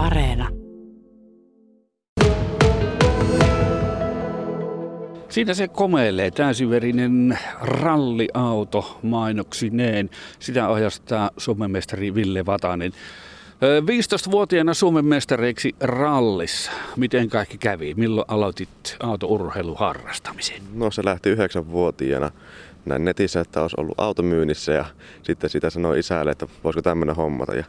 Areena. Siinä se komeilee täysiverinen ralliauto mainoksineen. Sitä ohjastaa Suomen mestari Ville Vatanen. Ö, 15-vuotiaana Suomen mestareiksi rallissa. Miten kaikki kävi? Milloin aloitit autourheilun harrastamisen? No se lähti yhdeksänvuotiaana näin netissä, että olisi ollut auto myynnissä ja sitten sitä sanoi isälle, että voisiko tämmöinen hommata. Ja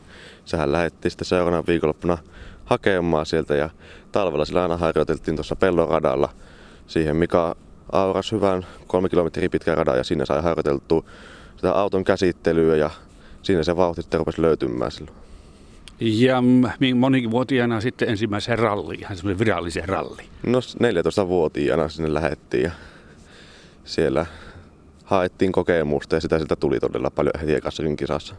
sehän lähetti sitten seuraavana viikonloppuna hakemaan sieltä ja talvella sillä aina harjoiteltiin tuossa pelloradalla siihen, mikä auras hyvän kolme kilometriä pitkän radan ja siinä sai harjoiteltua sitä auton käsittelyä ja siinä se vauhti sitten rupesi löytymään silloin. Ja m- monivuotiaana sitten ensimmäisen ralli, ihan semmoisen virallisen ralli. No 14-vuotiaana sinne lähettiin ja siellä haettiin kokemusta ja sitä siltä tuli todella paljon heti ekassakin kisassa.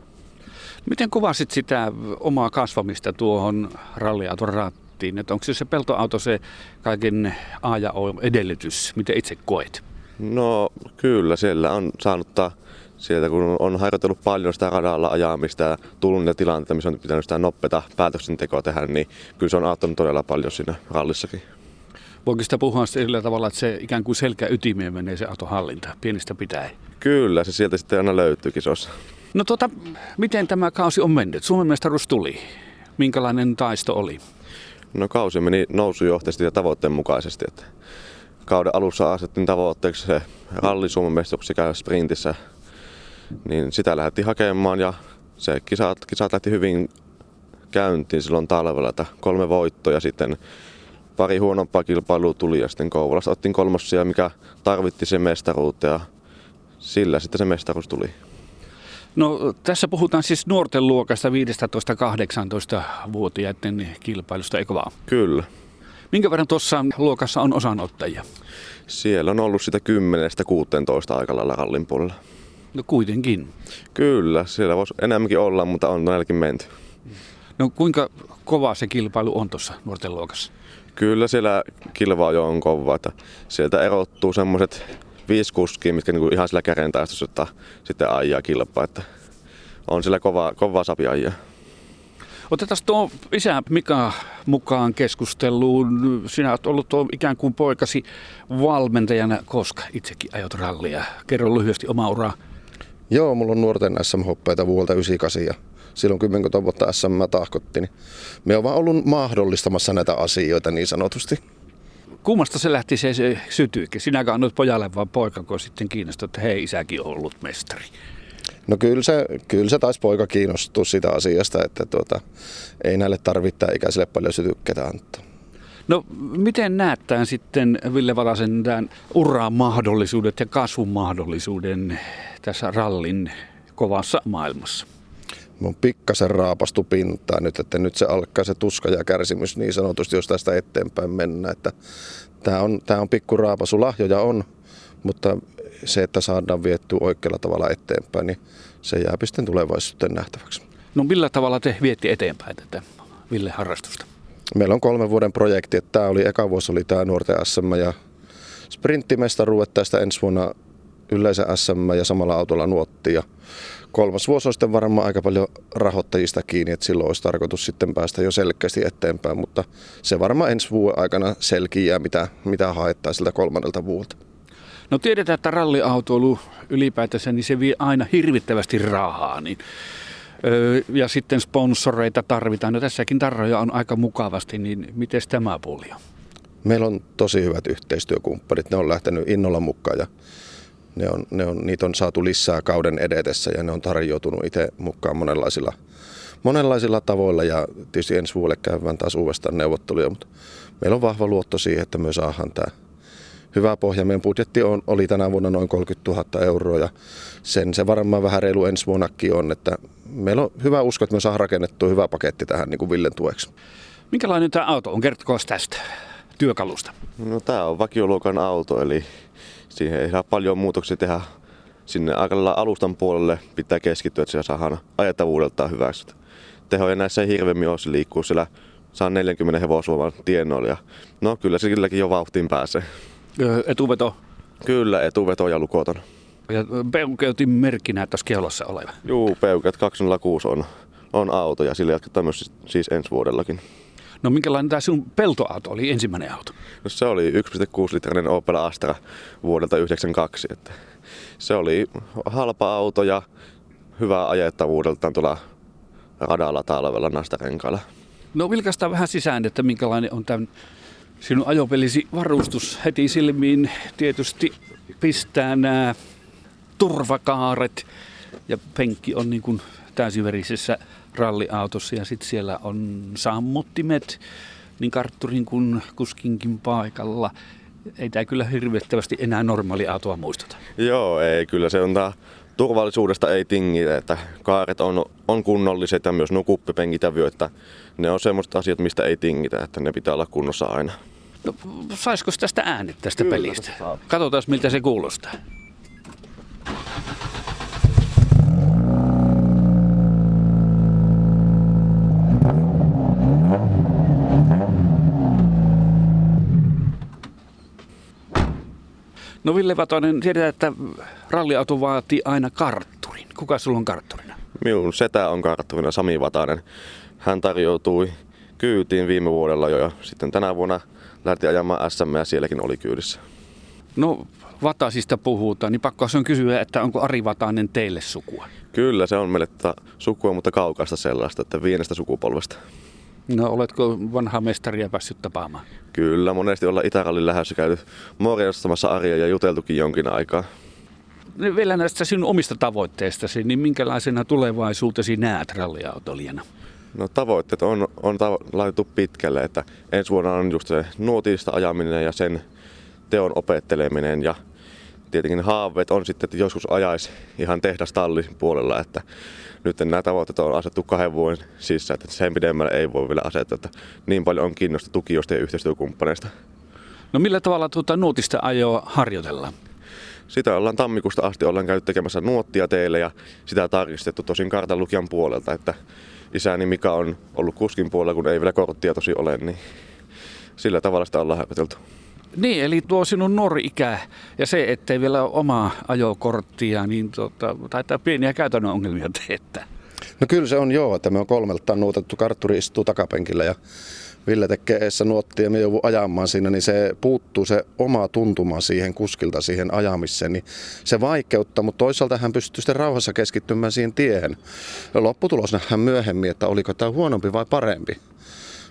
Miten kuvasit sitä omaa kasvamista tuohon ralliauton rattiin? Että onko se, se peltoauto se kaiken A ja O edellytys? Miten itse koet? No kyllä, siellä on saanut sieltä, kun on harjoitellut paljon sitä radalla ajamista ja tullut niitä tilanteita, missä on pitänyt sitä nopeata päätöksentekoa tehdä, niin kyllä se on auttanut todella paljon siinä rallissakin. Voiko sitä puhua sillä tavalla, että se ikään kuin selkä ytimeen menee se auton hallinta, pienestä pitäen? Kyllä, se sieltä sitten aina löytyy kisossa. No tota, miten tämä kausi on mennyt? Suomen mestaruus tuli. Minkälainen taisto oli? No kausi meni nousujohteisesti ja tavoitteen mukaisesti. Että kauden alussa asettiin tavoitteeksi se ralli Suomen mestaruus sekä sprintissä. Niin sitä lähdettiin hakemaan ja se kisat, kisat lähti hyvin käyntiin silloin talvella, että kolme voittoa ja sitten pari huonompaa kilpailua tuli ja sitten Kouvolassa ottiin kolmossia, mikä tarvitti sen mestaruutta ja sillä sitten se mestaruus tuli. No tässä puhutaan siis nuorten luokasta 15-18-vuotiaiden kilpailusta, eikö vaan? Kyllä. Minkä verran tuossa luokassa on osanottajia? Siellä on ollut sitä 10-16 aika lailla rallin puolella. No kuitenkin. Kyllä, siellä voisi enemmänkin olla, mutta on näilläkin menty. No kuinka kova se kilpailu on tuossa nuorten luokassa? Kyllä siellä kilvaa jo on kova, että sieltä erottuu semmoiset viisi kuskia, mitkä niinku ihan sillä käden taistossa sitten ajaa kilpaa, että on sillä kova, kova sapi ajaa. Otetaan tuo isä Mika mukaan keskusteluun. Sinä olet ollut tuo ikään kuin poikasi valmentajana, koska itsekin ajot rallia. Kerro lyhyesti oma uraa. Joo, mulla on nuorten SM-hoppeita vuodelta 98 ja silloin 10 vuotta SM tahkotti, niin me on vaan ollut mahdollistamassa näitä asioita niin sanotusti. Kummasta se lähti se, se sytyykin? Sinäkään annoit pojalle vaan poika, kun sitten kiinnostui, että hei, isäkin on ollut mestari. No kyllä se, kyllä se taisi poika kiinnostua sitä asiasta, että tuota, ei näille tarvittaa ikäisille paljon sytykkeitä antaa. No miten näet tämän sitten Ville Valasen tämän uran mahdollisuudet ja kasvun mahdollisuuden tässä rallin kovassa maailmassa? Mä oon pikkasen raapastu pintaa nyt, että nyt se alkaa se tuska ja kärsimys niin sanotusti, jos tästä eteenpäin mennään. Että tämä on, tää on pikku raapasu, lahjoja on, mutta se, että saadaan viettyä oikealla tavalla eteenpäin, niin se jää sitten tulevaisuuteen nähtäväksi. No millä tavalla te vietti eteenpäin tätä Ville harrastusta? Meillä on kolmen vuoden projekti, että tämä oli, eka vuosi oli tämä nuorten SM ja sprinttimestaruudet tästä ensi vuonna yleisen SM ja samalla autolla nuotti. Ja kolmas vuosi on sitten varmaan aika paljon rahoittajista kiinni, että silloin olisi tarkoitus sitten päästä jo selkeästi eteenpäin, mutta se varmaan ensi vuoden aikana selkiää, mitä, mitä haettaa siltä kolmannelta vuodelta. No tiedetään, että ralliautoilu ylipäätänsä, niin se vie aina hirvittävästi rahaa. Niin, ja sitten sponsoreita tarvitaan. No tässäkin tarroja on aika mukavasti, niin miten tämä puoli on? Meillä on tosi hyvät yhteistyökumppanit. Ne on lähtenyt innolla mukaan ja ne on, ne on, niitä on saatu lisää kauden edetessä ja ne on tarjoutunut itse mukaan monenlaisilla, monenlaisilla tavoilla ja tietysti ensi vuodelle käydään taas uudestaan neuvotteluja, mutta meillä on vahva luotto siihen, että me saadaan tämä hyvä pohja. Meidän budjetti on, oli tänä vuonna noin 30 000 euroa ja sen se varmaan vähän reilu ensi vuonnakin on, että meillä on hyvä usko, että me saadaan rakennettua hyvä paketti tähän niin kuin Villen tueksi. Minkälainen tämä auto on? Kertokaa tästä työkalusta. No tämä on vakioluokan auto, eli siihen ei saa paljon muutoksia tehdä. Sinne aika alustan puolelle pitää keskittyä, että siellä saadaan ajettavuudeltaan hyväksi. Teho ei näissä hirveämmin ole, se liikkuu siellä saa 40 hevosvoiman tiennoilla. No kyllä se kylläkin jo vauhtiin pääsee. Etuveto Kyllä, etuveto ja lukoton. ja peukeutin merkki näyttäisi keulassa oleva. Juu, peukat 206 on on auto ja sillä jatketaan myös siis, siis ensi vuodellakin. No minkälainen tämä sinun peltoauto oli, ensimmäinen auto? No, se oli 1,6-litrainen Opel Astra vuodelta 1992. Että se oli halpa auto ja hyvää ajettavuudeltaan tuolla radalla talvella nastarenkailla. No vilkaistaan vähän sisään, että minkälainen on tämän sinun ajopelisi varustus. Heti silmiin tietysti pistää nämä turvakaaret ja penkki on niin kuin täysiverisessä ralliautossa ja sitten siellä on sammuttimet niin kartturin kuin kuskinkin paikalla. Ei tämä kyllä hirvettävästi enää normaali autoa muistuta. Joo, ei kyllä se on tää turvallisuudesta ei tingitä, että kaaret on, on kunnolliset ja myös nuo ja vyöt, ne on semmoista asiat, mistä ei tingitä, että ne pitää olla kunnossa aina. No, saisiko tästä äänet tästä Kyllä, pelistä? Katsotaan miltä se kuulostaa. No Ville Vatoinen, tiedetään, että ralliauto vaatii aina kartturin. Kuka sulla on kartturina? Minun setä on kartturina Sami Vatanen. Hän tarjoutui kyytiin viime vuodella jo ja sitten tänä vuonna lähti ajamaan SM ja sielläkin oli kyydissä. No Vatasista puhutaan, niin pakko on kysyä, että onko Ari Vatanen teille sukua? Kyllä, se on meille sukua, mutta kaukaista sellaista, että vienestä sukupolvesta. No oletko vanhaa mestaria päässyt tapaamaan? Kyllä, monesti olla Itärallin lähdössä käyty morjastamassa Aria ja juteltukin jonkin aikaa. No, vielä näistä sinun omista tavoitteistasi, niin minkälaisena tulevaisuutesi näet ralliautolijana? No tavoitteet on, on tavo- laitettu pitkälle, että ensi vuonna on just se nuotista ajaminen ja sen teon opetteleminen ja tietenkin haaveet on sitten, että joskus ajaisi ihan tehdastalli puolella, että nyt nämä tavoitteet on asettu kahden vuoden sisään, että sen pidemmälle ei voi vielä asettaa, että niin paljon on kiinnosta tukijoista ja yhteistyökumppaneista. No millä tavalla tuota nuotista ajoa harjoitellaan? Sitä ollaan tammikuusta asti ollaan käynyt tekemässä nuottia teille ja sitä tarkistettu tosin kartanlukijan puolelta, että isäni Mika on ollut kuskin puolella, kun ei vielä korttia tosi ole, niin sillä tavalla sitä ollaan harjoiteltu. Niin, eli tuo sinun nuori ikä ja se, ettei vielä ole omaa ajokorttia, niin tota, taitaa pieniä käytännön ongelmia teettää. No kyllä se on joo, että me on kolmeltaan nuotettu, kartturi istuu takapenkillä ja Ville tekee eessä nuottia ja me joudun ajamaan siinä, niin se puuttuu se oma tuntuma siihen kuskilta, siihen ajamiseen, niin se vaikeuttaa, mutta toisaalta hän pystyy sitten rauhassa keskittymään siihen tiehen. Lopputulos nähdään myöhemmin, että oliko tämä huonompi vai parempi.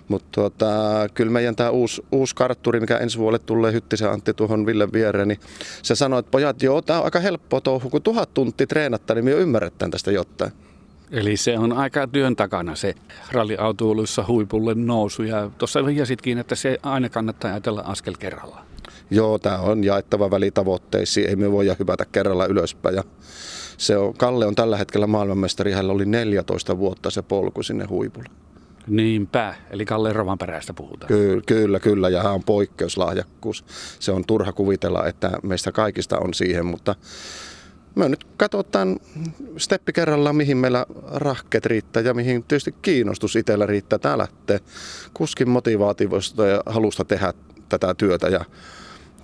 Mutta tuota, kyllä meidän tämä uusi, uusi kartturi, mikä ensi vuodelle tulee Hyttisen Antti tuohon Ville viereen, niin se sanoi, että pojat, joo, tämä on aika helppoa touhu, kun tuhat tuntia treenattaa, niin me ymmärretään tästä jotain. Eli se on aika työn takana se ralliautoilussa huipulle nousu. Ja tuossa vihjasitkin, että se aina kannattaa ajatella askel kerrallaan. Joo, tämä on jaettava välitavoitteisiin. Ei me voida hypätä kerralla ylöspäin. Ja se on, Kalle on tällä hetkellä maailmanmestari. Hänellä oli 14 vuotta se polku sinne huipulle. Niinpä, eli Kalle perästä puhutaan. Kyllä, kyllä, kyllä, ja hän on poikkeuslahjakkuus. Se on turha kuvitella, että meistä kaikista on siihen, mutta me nyt katsotaan steppi kerrallaan, mihin meillä rahkeet riittää ja mihin tietysti kiinnostus itsellä riittää. Tämä lähtee kuskin motivaatiosta ja halusta tehdä tätä työtä, ja,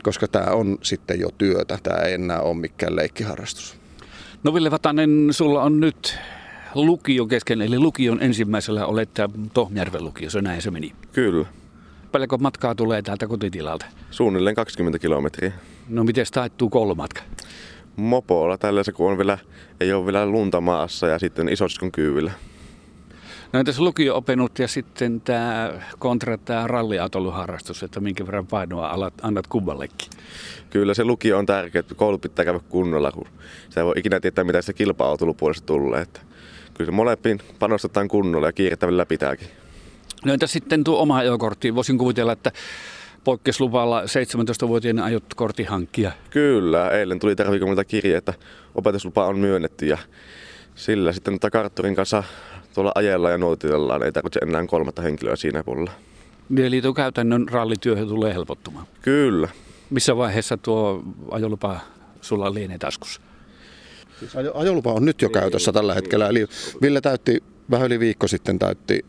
koska tämä on sitten jo työtä. Tämä ei enää ole mikään leikkiharrastus. No Ville Vatanen, sulla on nyt lukio kesken, eli lukion ensimmäisellä olette Tohmjärven lukiossa, näin se meni. Kyllä. Paljonko matkaa tulee täältä kotitilalta? Suunnilleen 20 kilometriä. No miten taittuu koulumatka? Mopolla tällaisen, kun on vielä, ei ole vielä lunta maassa ja sitten isoskon kyydillä. No entäs lukio-openut ja sitten tämä kontra tämä ralliautoluharrastus, että minkä verran painoa alat, annat kummallekin? Kyllä se lukio on tärkeä, että koulu pitää käydä kunnolla, kun sä ei voi ikinä tietää, mitä sitä kilpa puolesta tulee. Että kyllä molempiin panostetaan kunnolla ja kiirettävillä pitääkin. No entä sitten tuo oma ajokortti? Voisin kuvitella, että poikkeusluvalla 17-vuotiaana aiot kortti hankkia. Kyllä, eilen tuli tervikomilta kirje, että opetuslupa on myönnetty ja sillä sitten kartturin kanssa tuolla ajella ja nuotitellaan, ei tarvitse enää kolmatta henkilöä siinä puolella. Eli tuo käytännön rallityö tulee helpottumaan? Kyllä. Missä vaiheessa tuo ajolupa sulla lienee taskussa? Siis ajolupa on nyt jo käytössä tällä hetkellä. Eli Ville täytti vähän yli viikko sitten täytti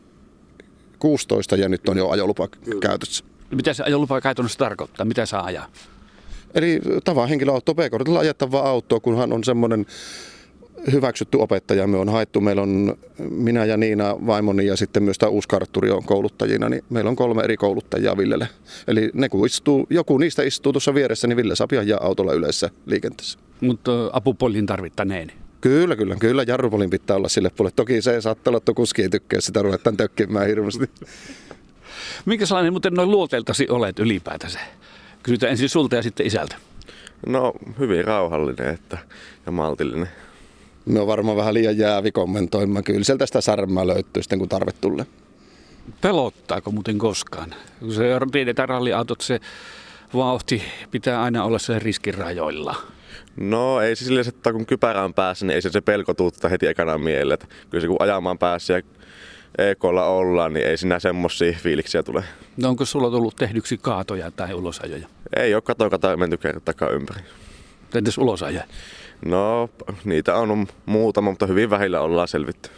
16 ja nyt on jo ajolupa käytössä. Mitä se ajolupa käytännössä tarkoittaa? Mitä saa ajaa? Eli tavan henkilöauto B-kortilla ajettava auto, kunhan on semmoinen hyväksytty opettaja me on haettu. Meillä on minä ja Niina vaimoni ja sitten myös tämä uusi kartturi on kouluttajina, niin meillä on kolme eri kouluttajaa Villelle. Eli ne kun istuu, joku niistä istuu tuossa vieressä, niin Ville saa ajaa autolla yleensä liikenteessä. Mutta apupoliin tarvittaneen. Kyllä, kyllä. Kyllä jarrupolin pitää olla sille puolelle. Toki se saattaa olla, että kuski ei tykkää sitä ruvetaan tökkimään hirveästi. Minkä sellainen muuten noin luoteeltasi olet ylipäätänsä? Kysytään ensin sulta ja sitten isältä. No hyvin rauhallinen että, ja maltillinen. Me on varmaan vähän liian jäävi kommentoimaan. Kyllä sieltä sitä särmää löytyy sitten kun tarve tulee. Pelottaako muuten koskaan? Kun se tiedetään ralliautot, se vauhti pitää aina olla se riskirajoilla. No ei se sille, että kun kypärään päässä, niin ei se, se pelko tuutta heti ekana mieleen. Että kyllä se kun ajamaan päässä ja EKlla ollaan, niin ei sinä semmosia fiiliksiä tule. No onko sulla tullut tehdyksi kaatoja tai ulosajoja? Ei ole katoa katoa menty kertakaan ympäri. Entäs ulosajoja? No niitä on muutama, mutta hyvin vähillä ollaan selvitty.